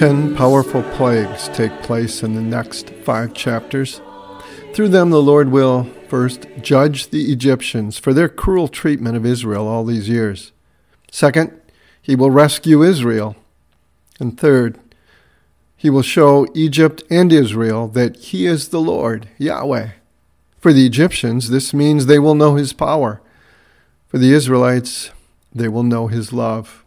Ten powerful plagues take place in the next five chapters. Through them, the Lord will first judge the Egyptians for their cruel treatment of Israel all these years. Second, he will rescue Israel. And third, he will show Egypt and Israel that he is the Lord, Yahweh. For the Egyptians, this means they will know his power. For the Israelites, they will know his love.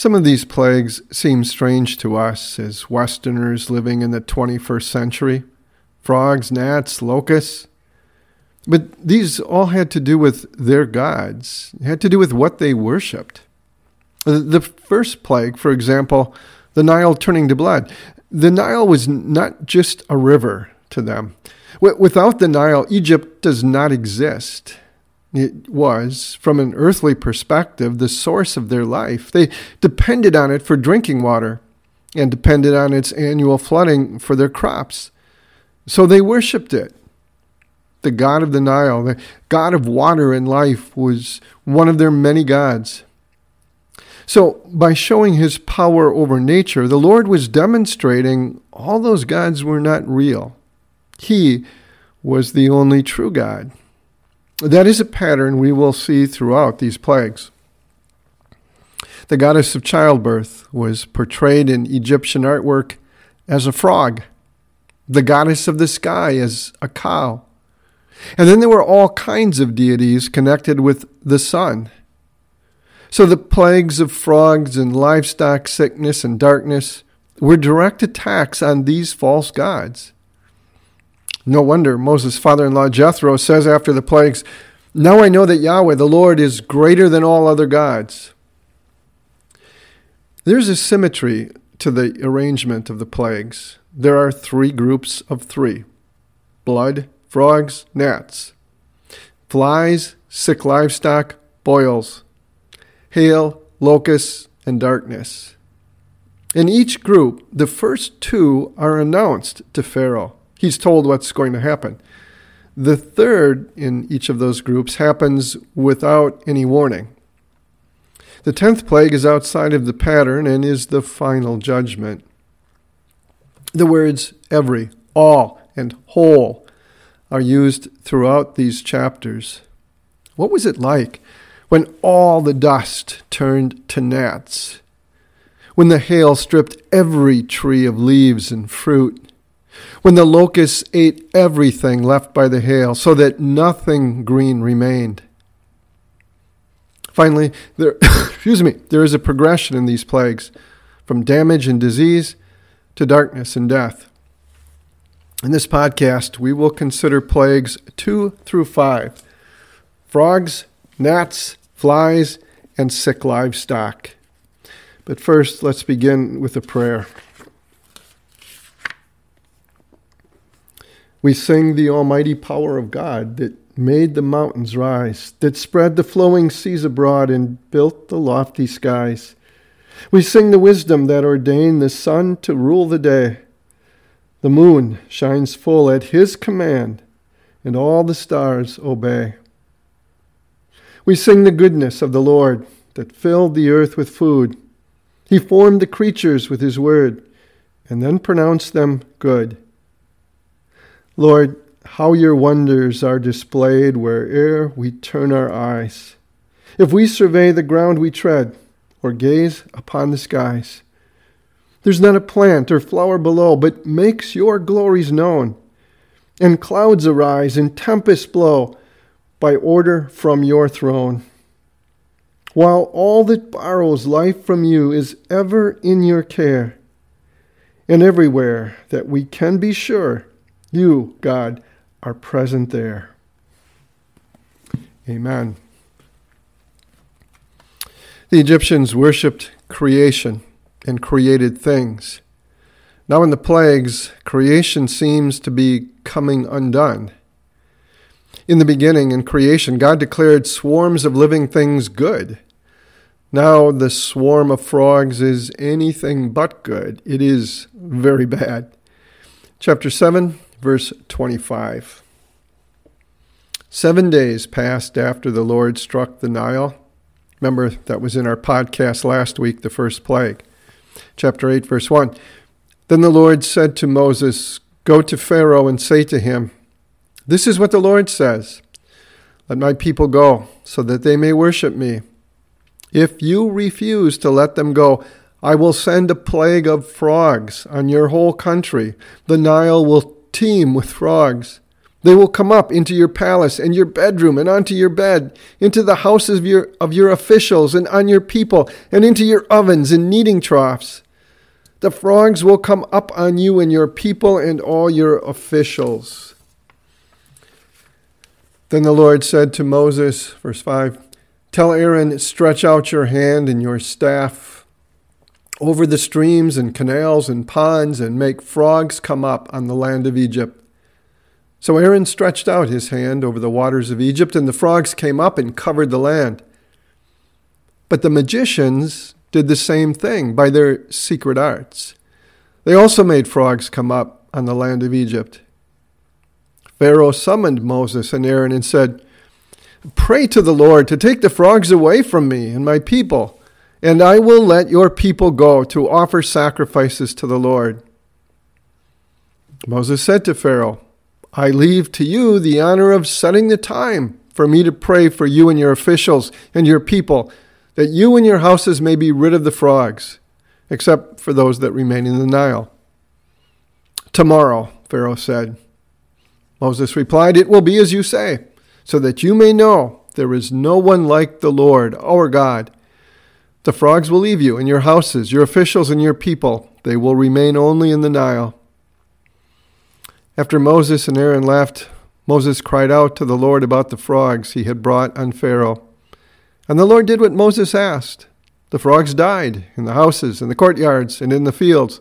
Some of these plagues seem strange to us as Westerners living in the 21st century frogs, gnats, locusts. But these all had to do with their gods, it had to do with what they worshipped. The first plague, for example, the Nile turning to blood. The Nile was not just a river to them. Without the Nile, Egypt does not exist. It was, from an earthly perspective, the source of their life. They depended on it for drinking water and depended on its annual flooding for their crops. So they worshiped it. The god of the Nile, the god of water and life, was one of their many gods. So, by showing his power over nature, the Lord was demonstrating all those gods were not real. He was the only true God. That is a pattern we will see throughout these plagues. The goddess of childbirth was portrayed in Egyptian artwork as a frog, the goddess of the sky as a cow. And then there were all kinds of deities connected with the sun. So the plagues of frogs and livestock sickness and darkness were direct attacks on these false gods. No wonder Moses' father in law Jethro says after the plagues, Now I know that Yahweh, the Lord, is greater than all other gods. There's a symmetry to the arrangement of the plagues. There are three groups of three blood, frogs, gnats, flies, sick livestock, boils, hail, locusts, and darkness. In each group, the first two are announced to Pharaoh. He's told what's going to happen. The third in each of those groups happens without any warning. The tenth plague is outside of the pattern and is the final judgment. The words every, all, and whole are used throughout these chapters. What was it like when all the dust turned to gnats? When the hail stripped every tree of leaves and fruit? When the locusts ate everything left by the hail, so that nothing green remained. Finally, there, excuse me, there is a progression in these plagues from damage and disease to darkness and death. In this podcast, we will consider plagues two through five frogs, gnats, flies, and sick livestock. But first, let's begin with a prayer. We sing the almighty power of God that made the mountains rise, that spread the flowing seas abroad and built the lofty skies. We sing the wisdom that ordained the sun to rule the day. The moon shines full at his command, and all the stars obey. We sing the goodness of the Lord that filled the earth with food. He formed the creatures with his word, and then pronounced them good. Lord, how your wonders are displayed where'er we turn our eyes. If we survey the ground we tread, or gaze upon the skies, there's not a plant or flower below, but makes your glories known. And clouds arise and tempests blow by order from your throne. While all that borrows life from you is ever in your care, and everywhere that we can be sure you, God, are present there. Amen. The Egyptians worshipped creation and created things. Now, in the plagues, creation seems to be coming undone. In the beginning, in creation, God declared swarms of living things good. Now, the swarm of frogs is anything but good. It is very bad. Chapter 7, verse 25. Seven days passed after the Lord struck the Nile. Remember, that was in our podcast last week, the first plague. chapter 8, verse 1. Then the Lord said to Moses, Go to Pharaoh and say to him, This is what the Lord says Let my people go, so that they may worship me. If you refuse to let them go, I will send a plague of frogs on your whole country. The Nile will teem with frogs. They will come up into your palace and your bedroom and onto your bed, into the houses of your, of your officials and on your people, and into your ovens and kneading troughs. The frogs will come up on you and your people and all your officials. Then the Lord said to Moses, verse 5 Tell Aaron, stretch out your hand and your staff over the streams and canals and ponds and make frogs come up on the land of Egypt. So Aaron stretched out his hand over the waters of Egypt, and the frogs came up and covered the land. But the magicians did the same thing by their secret arts. They also made frogs come up on the land of Egypt. Pharaoh summoned Moses and Aaron and said, Pray to the Lord to take the frogs away from me and my people, and I will let your people go to offer sacrifices to the Lord. Moses said to Pharaoh, I leave to you the honor of setting the time for me to pray for you and your officials and your people, that you and your houses may be rid of the frogs, except for those that remain in the Nile. Tomorrow, Pharaoh said. Moses replied, It will be as you say, so that you may know there is no one like the Lord, our God. The frogs will leave you and your houses, your officials and your people. They will remain only in the Nile. After Moses and Aaron left, Moses cried out to the Lord about the frogs he had brought on Pharaoh. And the Lord did what Moses asked. The frogs died in the houses, in the courtyards, and in the fields.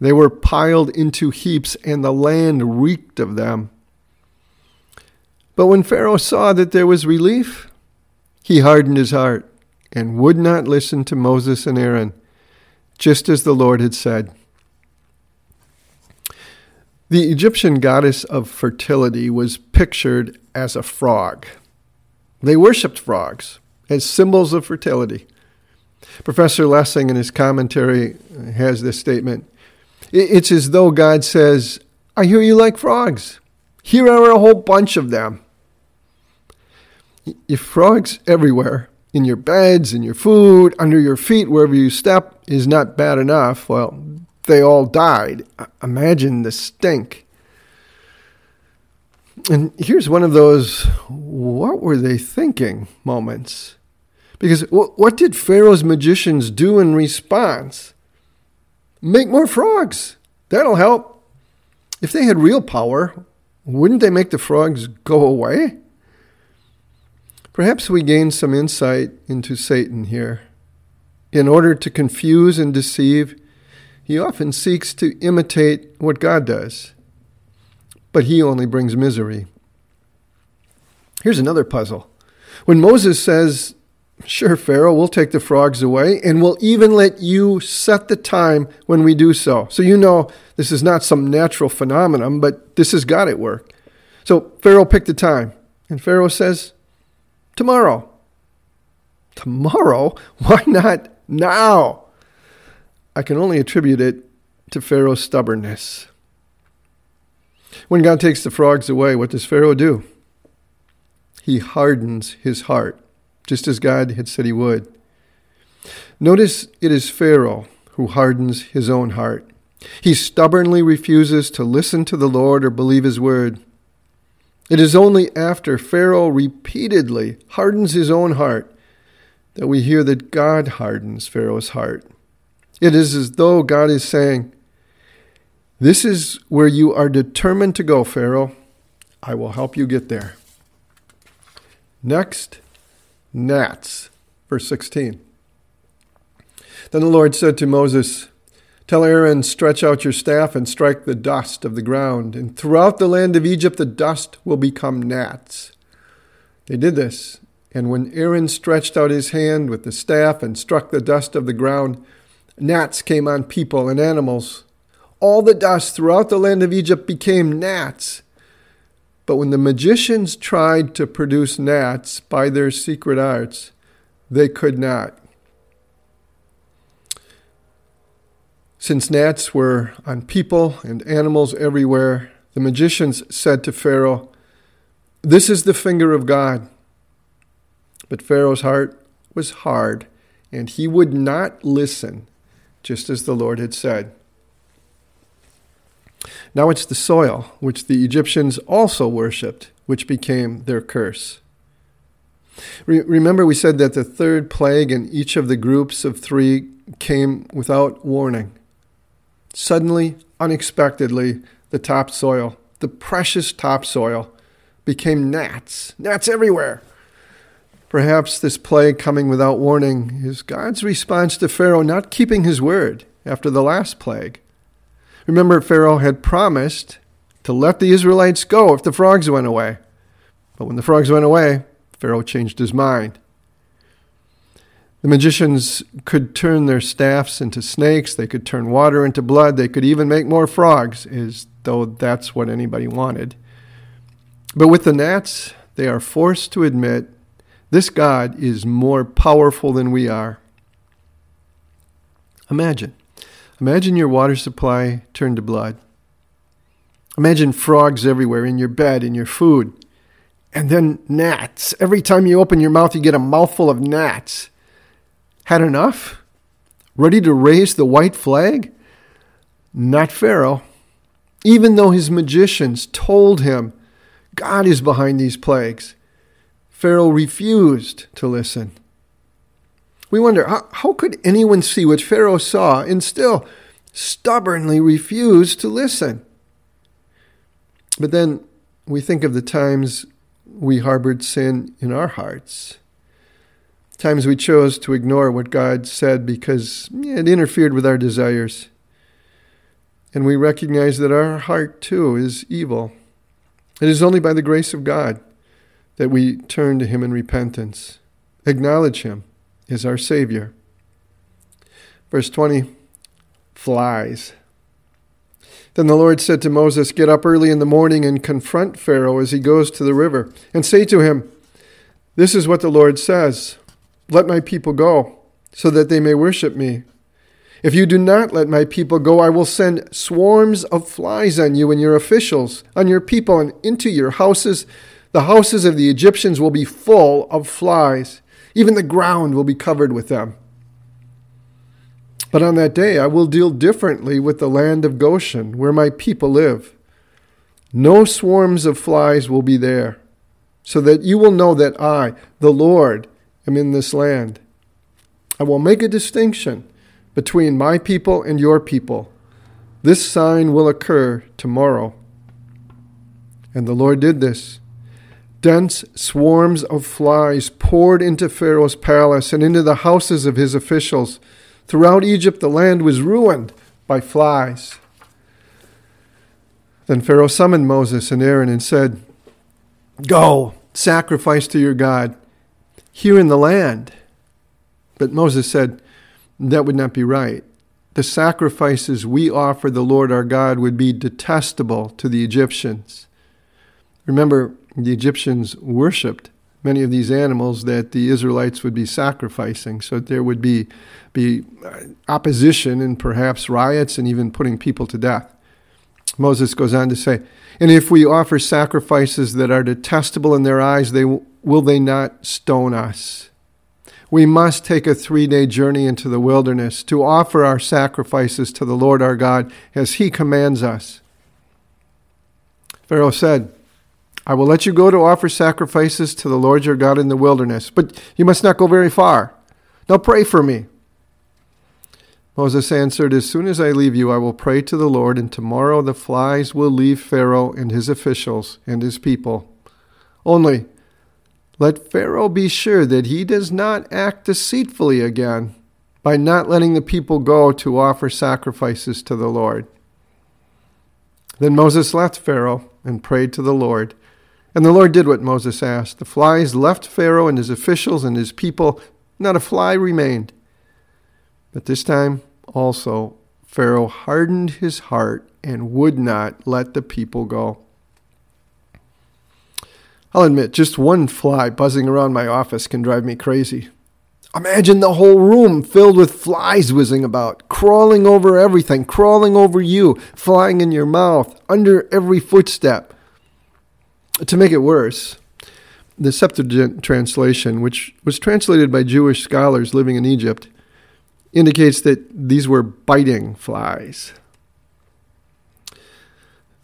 They were piled into heaps, and the land reeked of them. But when Pharaoh saw that there was relief, he hardened his heart and would not listen to Moses and Aaron, just as the Lord had said. The Egyptian goddess of fertility was pictured as a frog. They worshipped frogs as symbols of fertility. Professor Lessing, in his commentary, has this statement It's as though God says, I hear you like frogs. Here are a whole bunch of them. If frogs everywhere, in your beds, in your food, under your feet, wherever you step, is not bad enough, well, they all died. Imagine the stink. And here's one of those what were they thinking moments. Because what did Pharaoh's magicians do in response? Make more frogs. That'll help. If they had real power, wouldn't they make the frogs go away? Perhaps we gain some insight into Satan here. In order to confuse and deceive, he often seeks to imitate what God does, but he only brings misery. Here's another puzzle. When Moses says, Sure, Pharaoh, we'll take the frogs away, and we'll even let you set the time when we do so. So you know this is not some natural phenomenon, but this is God at work. So Pharaoh picked the time, and Pharaoh says, Tomorrow. Tomorrow? Why not now? I can only attribute it to Pharaoh's stubbornness. When God takes the frogs away, what does Pharaoh do? He hardens his heart, just as God had said he would. Notice it is Pharaoh who hardens his own heart. He stubbornly refuses to listen to the Lord or believe his word. It is only after Pharaoh repeatedly hardens his own heart that we hear that God hardens Pharaoh's heart. It is as though God is saying, This is where you are determined to go, Pharaoh. I will help you get there. Next, gnats. Verse 16. Then the Lord said to Moses, Tell Aaron, stretch out your staff and strike the dust of the ground, and throughout the land of Egypt the dust will become gnats. They did this, and when Aaron stretched out his hand with the staff and struck the dust of the ground, Gnats came on people and animals. All the dust throughout the land of Egypt became gnats. But when the magicians tried to produce gnats by their secret arts, they could not. Since gnats were on people and animals everywhere, the magicians said to Pharaoh, This is the finger of God. But Pharaoh's heart was hard, and he would not listen, just as the Lord had said. Now it's the soil, which the Egyptians also worshipped, which became their curse. Re- remember, we said that the third plague in each of the groups of three came without warning. Suddenly, unexpectedly, the topsoil, the precious topsoil, became gnats, gnats everywhere. Perhaps this plague coming without warning is God's response to Pharaoh not keeping his word after the last plague. Remember, Pharaoh had promised to let the Israelites go if the frogs went away. But when the frogs went away, Pharaoh changed his mind. The magicians could turn their staffs into snakes, they could turn water into blood, they could even make more frogs, as though that's what anybody wanted. But with the gnats, they are forced to admit this God is more powerful than we are. Imagine. Imagine your water supply turned to blood. Imagine frogs everywhere in your bed, in your food. And then gnats. Every time you open your mouth, you get a mouthful of gnats. Had enough? Ready to raise the white flag? Not Pharaoh. Even though his magicians told him God is behind these plagues, Pharaoh refused to listen. We wonder how, how could anyone see what Pharaoh saw and still stubbornly refuse to listen? But then we think of the times we harbored sin in our hearts. Times we chose to ignore what God said because it interfered with our desires. And we recognize that our heart too is evil. It is only by the grace of God that we turn to Him in repentance, acknowledge Him as our Savior. Verse 20 flies. Then the Lord said to Moses, Get up early in the morning and confront Pharaoh as he goes to the river, and say to him, This is what the Lord says Let my people go, so that they may worship me. If you do not let my people go, I will send swarms of flies on you and your officials, on your people, and into your houses. The houses of the Egyptians will be full of flies. Even the ground will be covered with them. But on that day I will deal differently with the land of Goshen, where my people live. No swarms of flies will be there, so that you will know that I, the Lord, am in this land. I will make a distinction between my people and your people. This sign will occur tomorrow. And the Lord did this. Dense swarms of flies poured into Pharaoh's palace and into the houses of his officials. Throughout Egypt, the land was ruined by flies. Then Pharaoh summoned Moses and Aaron and said, Go, sacrifice to your God here in the land. But Moses said, That would not be right. The sacrifices we offer the Lord our God would be detestable to the Egyptians. Remember, the Egyptians worshipped many of these animals that the Israelites would be sacrificing. So there would be, be uh, opposition and perhaps riots and even putting people to death. Moses goes on to say, And if we offer sacrifices that are detestable in their eyes, they, will they not stone us? We must take a three day journey into the wilderness to offer our sacrifices to the Lord our God as he commands us. Pharaoh said, I will let you go to offer sacrifices to the Lord your God in the wilderness, but you must not go very far. Now pray for me. Moses answered, As soon as I leave you, I will pray to the Lord, and tomorrow the flies will leave Pharaoh and his officials and his people. Only let Pharaoh be sure that he does not act deceitfully again by not letting the people go to offer sacrifices to the Lord. Then Moses left Pharaoh and prayed to the Lord. And the Lord did what Moses asked. The flies left Pharaoh and his officials and his people. Not a fly remained. But this time also, Pharaoh hardened his heart and would not let the people go. I'll admit, just one fly buzzing around my office can drive me crazy. Imagine the whole room filled with flies whizzing about, crawling over everything, crawling over you, flying in your mouth, under every footstep. To make it worse, the Septuagint translation, which was translated by Jewish scholars living in Egypt, indicates that these were biting flies.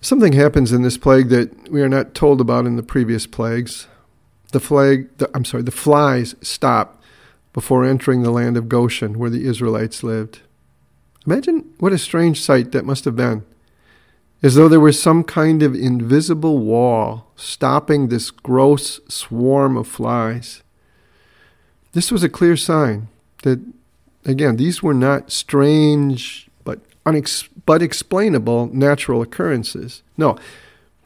Something happens in this plague that we are not told about in the previous plagues. The flag, the, I'm sorry, the flies stop before entering the land of Goshen where the Israelites lived. Imagine what a strange sight that must have been. As though there was some kind of invisible wall stopping this gross swarm of flies. This was a clear sign that, again, these were not strange but, unex- but explainable natural occurrences. No,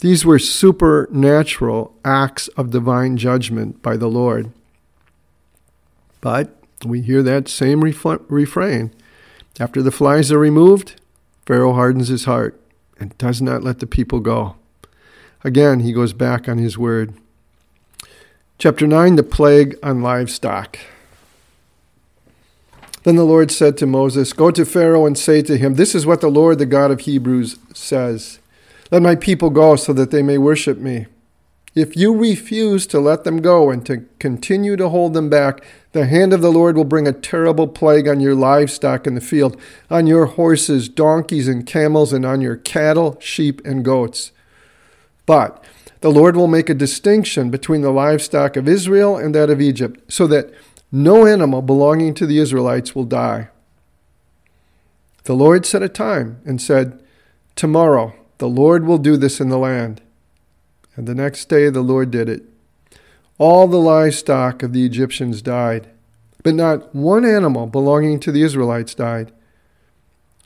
these were supernatural acts of divine judgment by the Lord. But we hear that same refrain. After the flies are removed, Pharaoh hardens his heart and does not let the people go. Again, he goes back on his word. Chapter 9 The plague on livestock. Then the Lord said to Moses, Go to Pharaoh and say to him, This is what the Lord, the God of Hebrews, says Let my people go so that they may worship me. If you refuse to let them go and to continue to hold them back, the hand of the Lord will bring a terrible plague on your livestock in the field, on your horses, donkeys, and camels, and on your cattle, sheep, and goats. But the Lord will make a distinction between the livestock of Israel and that of Egypt, so that no animal belonging to the Israelites will die. The Lord set a time and said, Tomorrow the Lord will do this in the land. And the next day the Lord did it. All the livestock of the Egyptians died, but not one animal belonging to the Israelites died.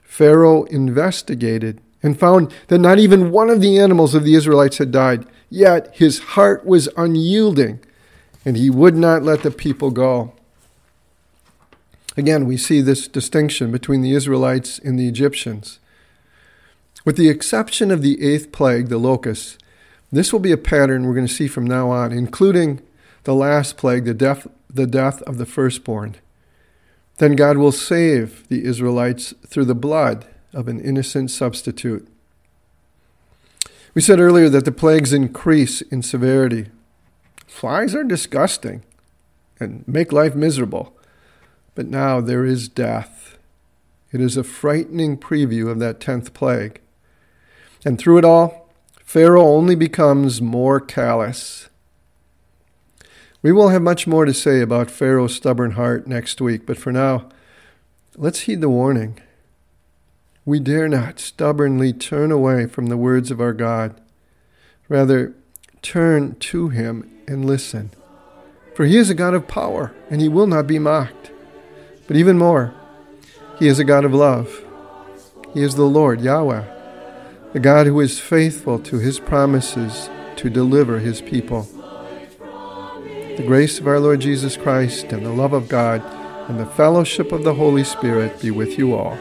Pharaoh investigated and found that not even one of the animals of the Israelites had died. Yet his heart was unyielding, and he would not let the people go. Again, we see this distinction between the Israelites and the Egyptians. With the exception of the eighth plague, the locusts, this will be a pattern we're going to see from now on, including the last plague, the death, the death of the firstborn. Then God will save the Israelites through the blood of an innocent substitute. We said earlier that the plagues increase in severity. Flies are disgusting and make life miserable. But now there is death. It is a frightening preview of that tenth plague. And through it all, Pharaoh only becomes more callous. We will have much more to say about Pharaoh's stubborn heart next week, but for now, let's heed the warning. We dare not stubbornly turn away from the words of our God. Rather, turn to him and listen. For he is a God of power, and he will not be mocked. But even more, he is a God of love. He is the Lord, Yahweh the God who is faithful to his promises to deliver his people. The grace of our Lord Jesus Christ and the love of God and the fellowship of the Holy Spirit be with you all.